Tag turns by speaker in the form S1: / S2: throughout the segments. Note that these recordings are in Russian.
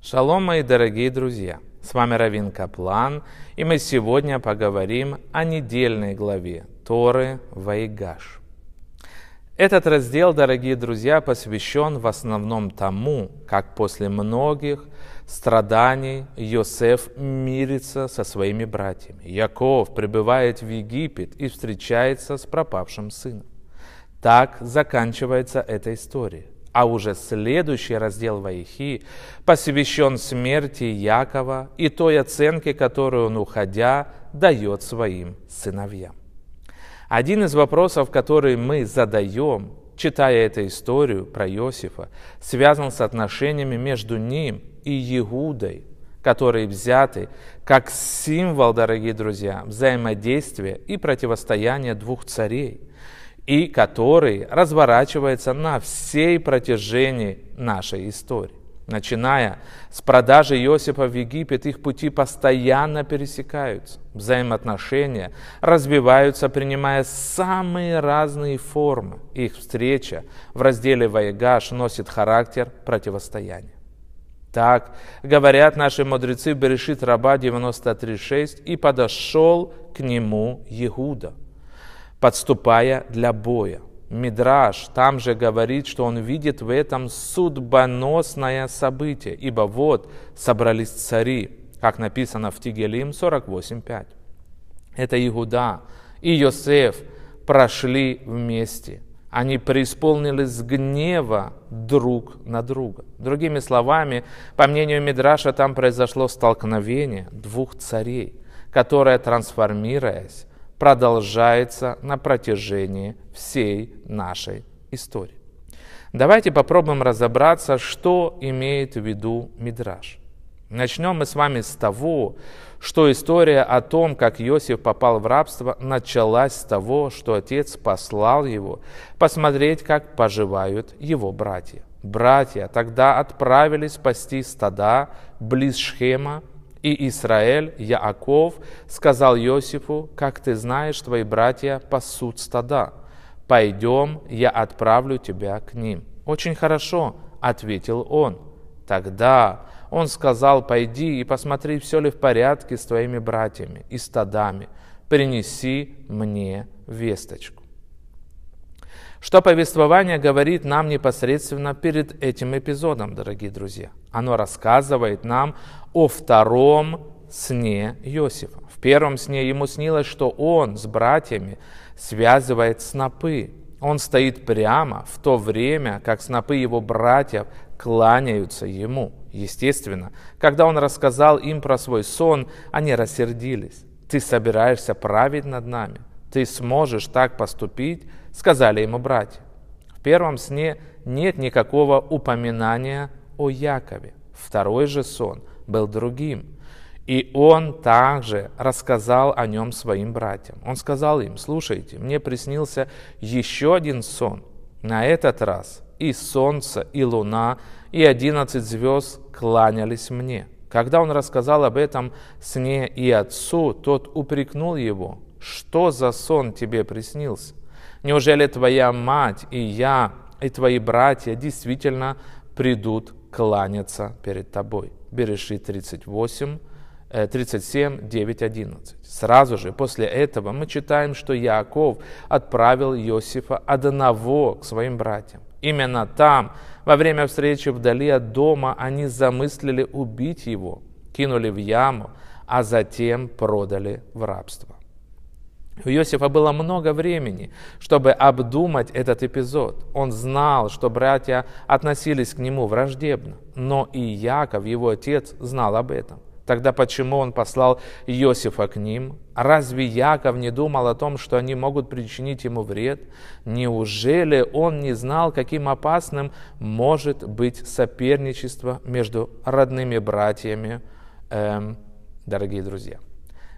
S1: Шалом, мои дорогие друзья! С вами Равин Каплан, и мы сегодня поговорим о недельной главе Торы Вайгаш. Этот раздел, дорогие друзья, посвящен в основном тому, как после многих страданий Йосеф мирится со своими братьями. Яков прибывает в Египет и встречается с пропавшим сыном. Так заканчивается эта история. А уже следующий раздел Ваихи посвящен смерти Якова и той оценке, которую он, уходя, дает своим сыновьям. Один из вопросов, который мы задаем, читая эту историю про Иосифа, связан с отношениями между ним и Иудой, которые взяты как символ, дорогие друзья, взаимодействия и противостояния двух царей, и который разворачивается на всей протяжении нашей истории. Начиная с продажи Иосифа в Египет, их пути постоянно пересекаются. Взаимоотношения развиваются, принимая самые разные формы. Их встреча в разделе «Ваегаш» носит характер противостояния. Так говорят наши мудрецы Берешит Раба 93.6, «И подошел к нему Иуда, подступая для боя». Мидраш там же говорит, что он видит в этом судьбоносное событие, ибо вот собрались цари, как написано в Тигелим 48.5. Это Иуда и Йосеф прошли вместе – они преисполнились гнева друг на друга. Другими словами, по мнению Мидраша, там произошло столкновение двух царей, которое, трансформируясь, продолжается на протяжении всей нашей истории. Давайте попробуем разобраться, что имеет в виду Мидраш. Начнем мы с вами с того, что история о том, как Иосиф попал в рабство, началась с того, что отец послал его посмотреть, как поживают его братья. Братья тогда отправились спасти стада близ Шхема, и Израиль, Яаков, сказал Иосифу, как ты знаешь, твои братья пасут стада. Пойдем, я отправлю тебя к ним. Очень хорошо, ответил он. Тогда он сказал, пойди и посмотри, все ли в порядке с твоими братьями и стадами. Принеси мне весточку. Что повествование говорит нам непосредственно перед этим эпизодом, дорогие друзья? Оно рассказывает нам о втором сне Иосифа. В первом сне ему снилось, что он с братьями связывает снопы. Он стоит прямо в то время, как снопы его братьев кланяются ему. Естественно, когда он рассказал им про свой сон, они рассердились. «Ты собираешься править над нами? Ты сможешь так поступить?» — сказали ему братья. В первом сне нет никакого упоминания о Якове. Второй же сон был другим. И он также рассказал о нем своим братьям. Он сказал им, слушайте, мне приснился еще один сон. На этот раз и солнце, и луна, и одиннадцать звезд кланялись мне. Когда он рассказал об этом сне и отцу, тот упрекнул его, что за сон тебе приснился? Неужели твоя мать и я, и твои братья действительно придут кланяться перед тобой? Береши 38, 37, 9, 11. Сразу же после этого мы читаем, что Яков отправил Иосифа одного к своим братьям. Именно там, во время встречи вдали от дома, они замыслили убить его, кинули в яму, а затем продали в рабство. У Иосифа было много времени, чтобы обдумать этот эпизод. Он знал, что братья относились к нему враждебно, но и Яков, его отец, знал об этом. Тогда почему он послал Иосифа к ним? Разве Яков не думал о том, что они могут причинить ему вред? Неужели он не знал, каким опасным может быть соперничество между родными братьями, эм, дорогие друзья?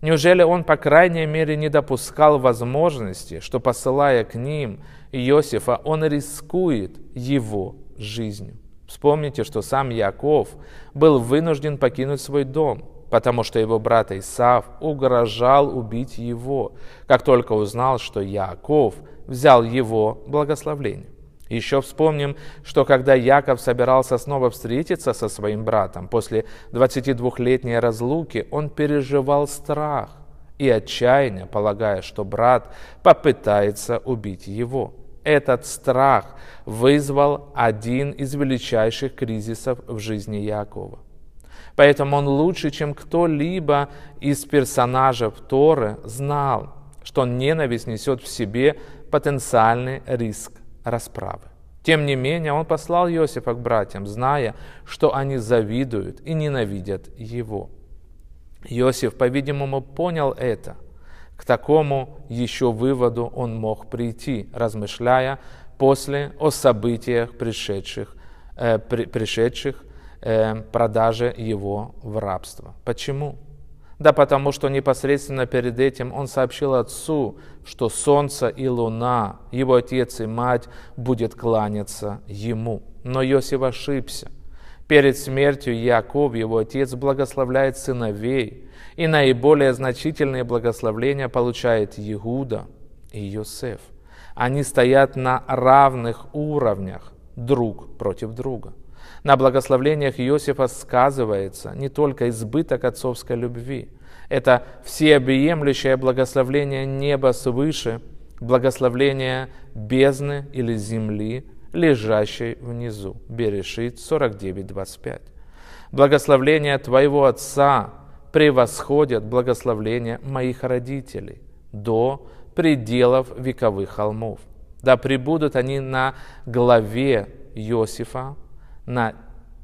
S1: Неужели он, по крайней мере, не допускал возможности, что, посылая к ним Иосифа, он рискует его жизнью? Вспомните, что сам Яков был вынужден покинуть свой дом, потому что его брат Исав угрожал убить его, как только узнал, что Яков взял его благословление. Еще вспомним, что когда Яков собирался снова встретиться со своим братом после 22-летней разлуки, он переживал страх и отчаяние, полагая, что брат попытается убить его. Этот страх вызвал один из величайших кризисов в жизни Якова. Поэтому он лучше, чем кто-либо из персонажей Торы, знал, что ненависть несет в себе потенциальный риск расправы. Тем не менее, он послал Иосифа к братьям, зная, что они завидуют и ненавидят его. Иосиф, по-видимому, понял это. К такому еще выводу он мог прийти, размышляя после о событиях, пришедших, э, при, пришедших э, продаже его в рабство. Почему? Да потому что непосредственно перед этим он сообщил отцу, что солнце и луна, его отец и мать, будет кланяться ему. Но Иосиф ошибся. Перед смертью Яков, его отец, благословляет сыновей, и наиболее значительные благословления получает Иуда и Йосеф. Они стоят на равных уровнях друг против друга. На благословлениях Иосифа сказывается не только избыток отцовской любви. Это всеобъемлющее благословление неба свыше, благословление бездны или земли, лежащей внизу. Берешит 49.25. Благословление твоего отца превосходят благословление моих родителей до пределов вековых холмов. Да пребудут они на главе Иосифа, на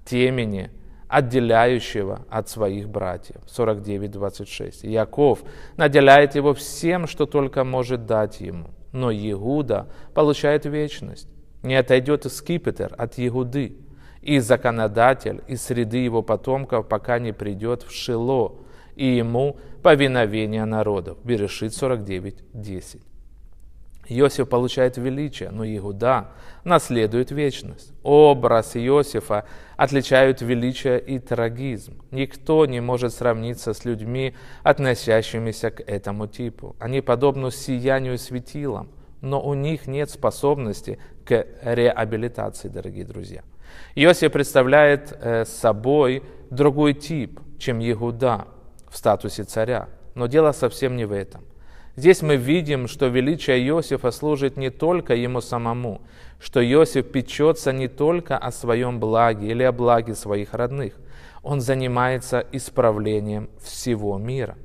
S1: темени, отделяющего от своих братьев. 49.26. Яков наделяет его всем, что только может дать ему. Но Иуда получает вечность. Не отойдет скипетр от Иуды. И законодатель из среды его потомков, пока не придет в Шило, и ему повиновение народов. Берешит 49.10. Иосиф получает величие, но Иуда наследует вечность. Образ Иосифа отличают величие и трагизм. Никто не может сравниться с людьми, относящимися к этому типу. Они подобны сиянию светилам, но у них нет способности к реабилитации, дорогие друзья. Иосиф представляет э, собой другой тип, чем Иуда в статусе царя. Но дело совсем не в этом. Здесь мы видим, что величие Иосифа служит не только ему самому, что Иосиф печется не только о своем благе или о благе своих родных. Он занимается исправлением всего мира.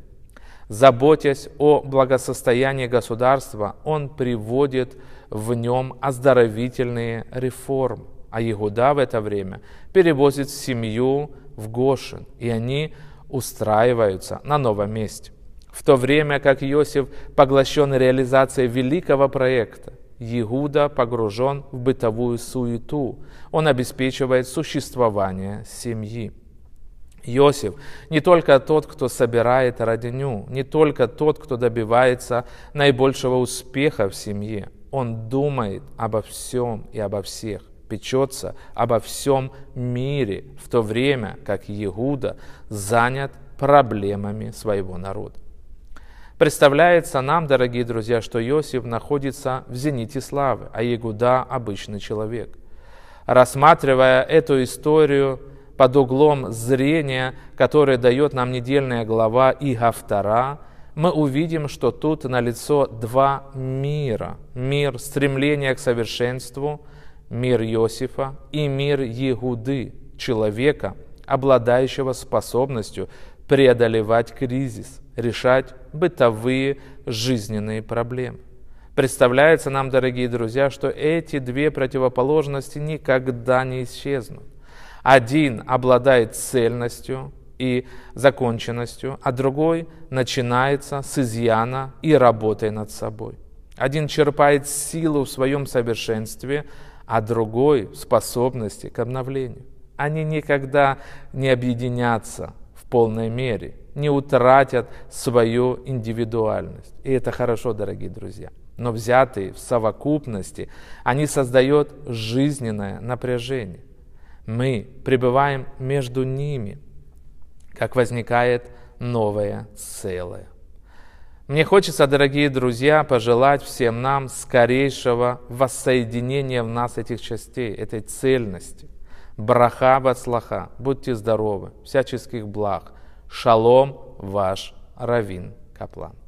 S1: Заботясь о благосостоянии государства, он приводит в нем оздоровительные реформы. А Иуда в это время перевозит семью в Гошин, и они устраиваются на новом месте. В то время как Иосиф поглощен реализацией великого проекта, Иуда погружен в бытовую суету. Он обеспечивает существование семьи. Иосиф не только тот, кто собирает родню, не только тот, кто добивается наибольшего успеха в семье. Он думает обо всем и обо всех, печется обо всем мире, в то время как Иуда занят проблемами своего народа. Представляется нам, дорогие друзья, что Иосиф находится в зените славы, а Ягуда – обычный человек. Рассматривая эту историю под углом зрения, которое дает нам недельная глава Ига 2, мы увидим, что тут налицо два мира. Мир стремления к совершенству, мир Иосифа и мир Егуды, человека, обладающего способностью преодолевать кризис, решать бытовые жизненные проблемы. Представляется нам, дорогие друзья, что эти две противоположности никогда не исчезнут. Один обладает цельностью и законченностью, а другой начинается с изъяна и работой над собой. Один черпает силу в своем совершенстве, а другой способности к обновлению. Они никогда не объединятся полной мере не утратят свою индивидуальность. И это хорошо, дорогие друзья. Но взятые в совокупности, они создают жизненное напряжение. Мы пребываем между ними, как возникает новое целое. Мне хочется, дорогие друзья, пожелать всем нам скорейшего воссоединения в нас этих частей, этой цельности. Браха бацлаха, будьте здоровы, всяческих благ. Шалом, ваш Равин Каплан.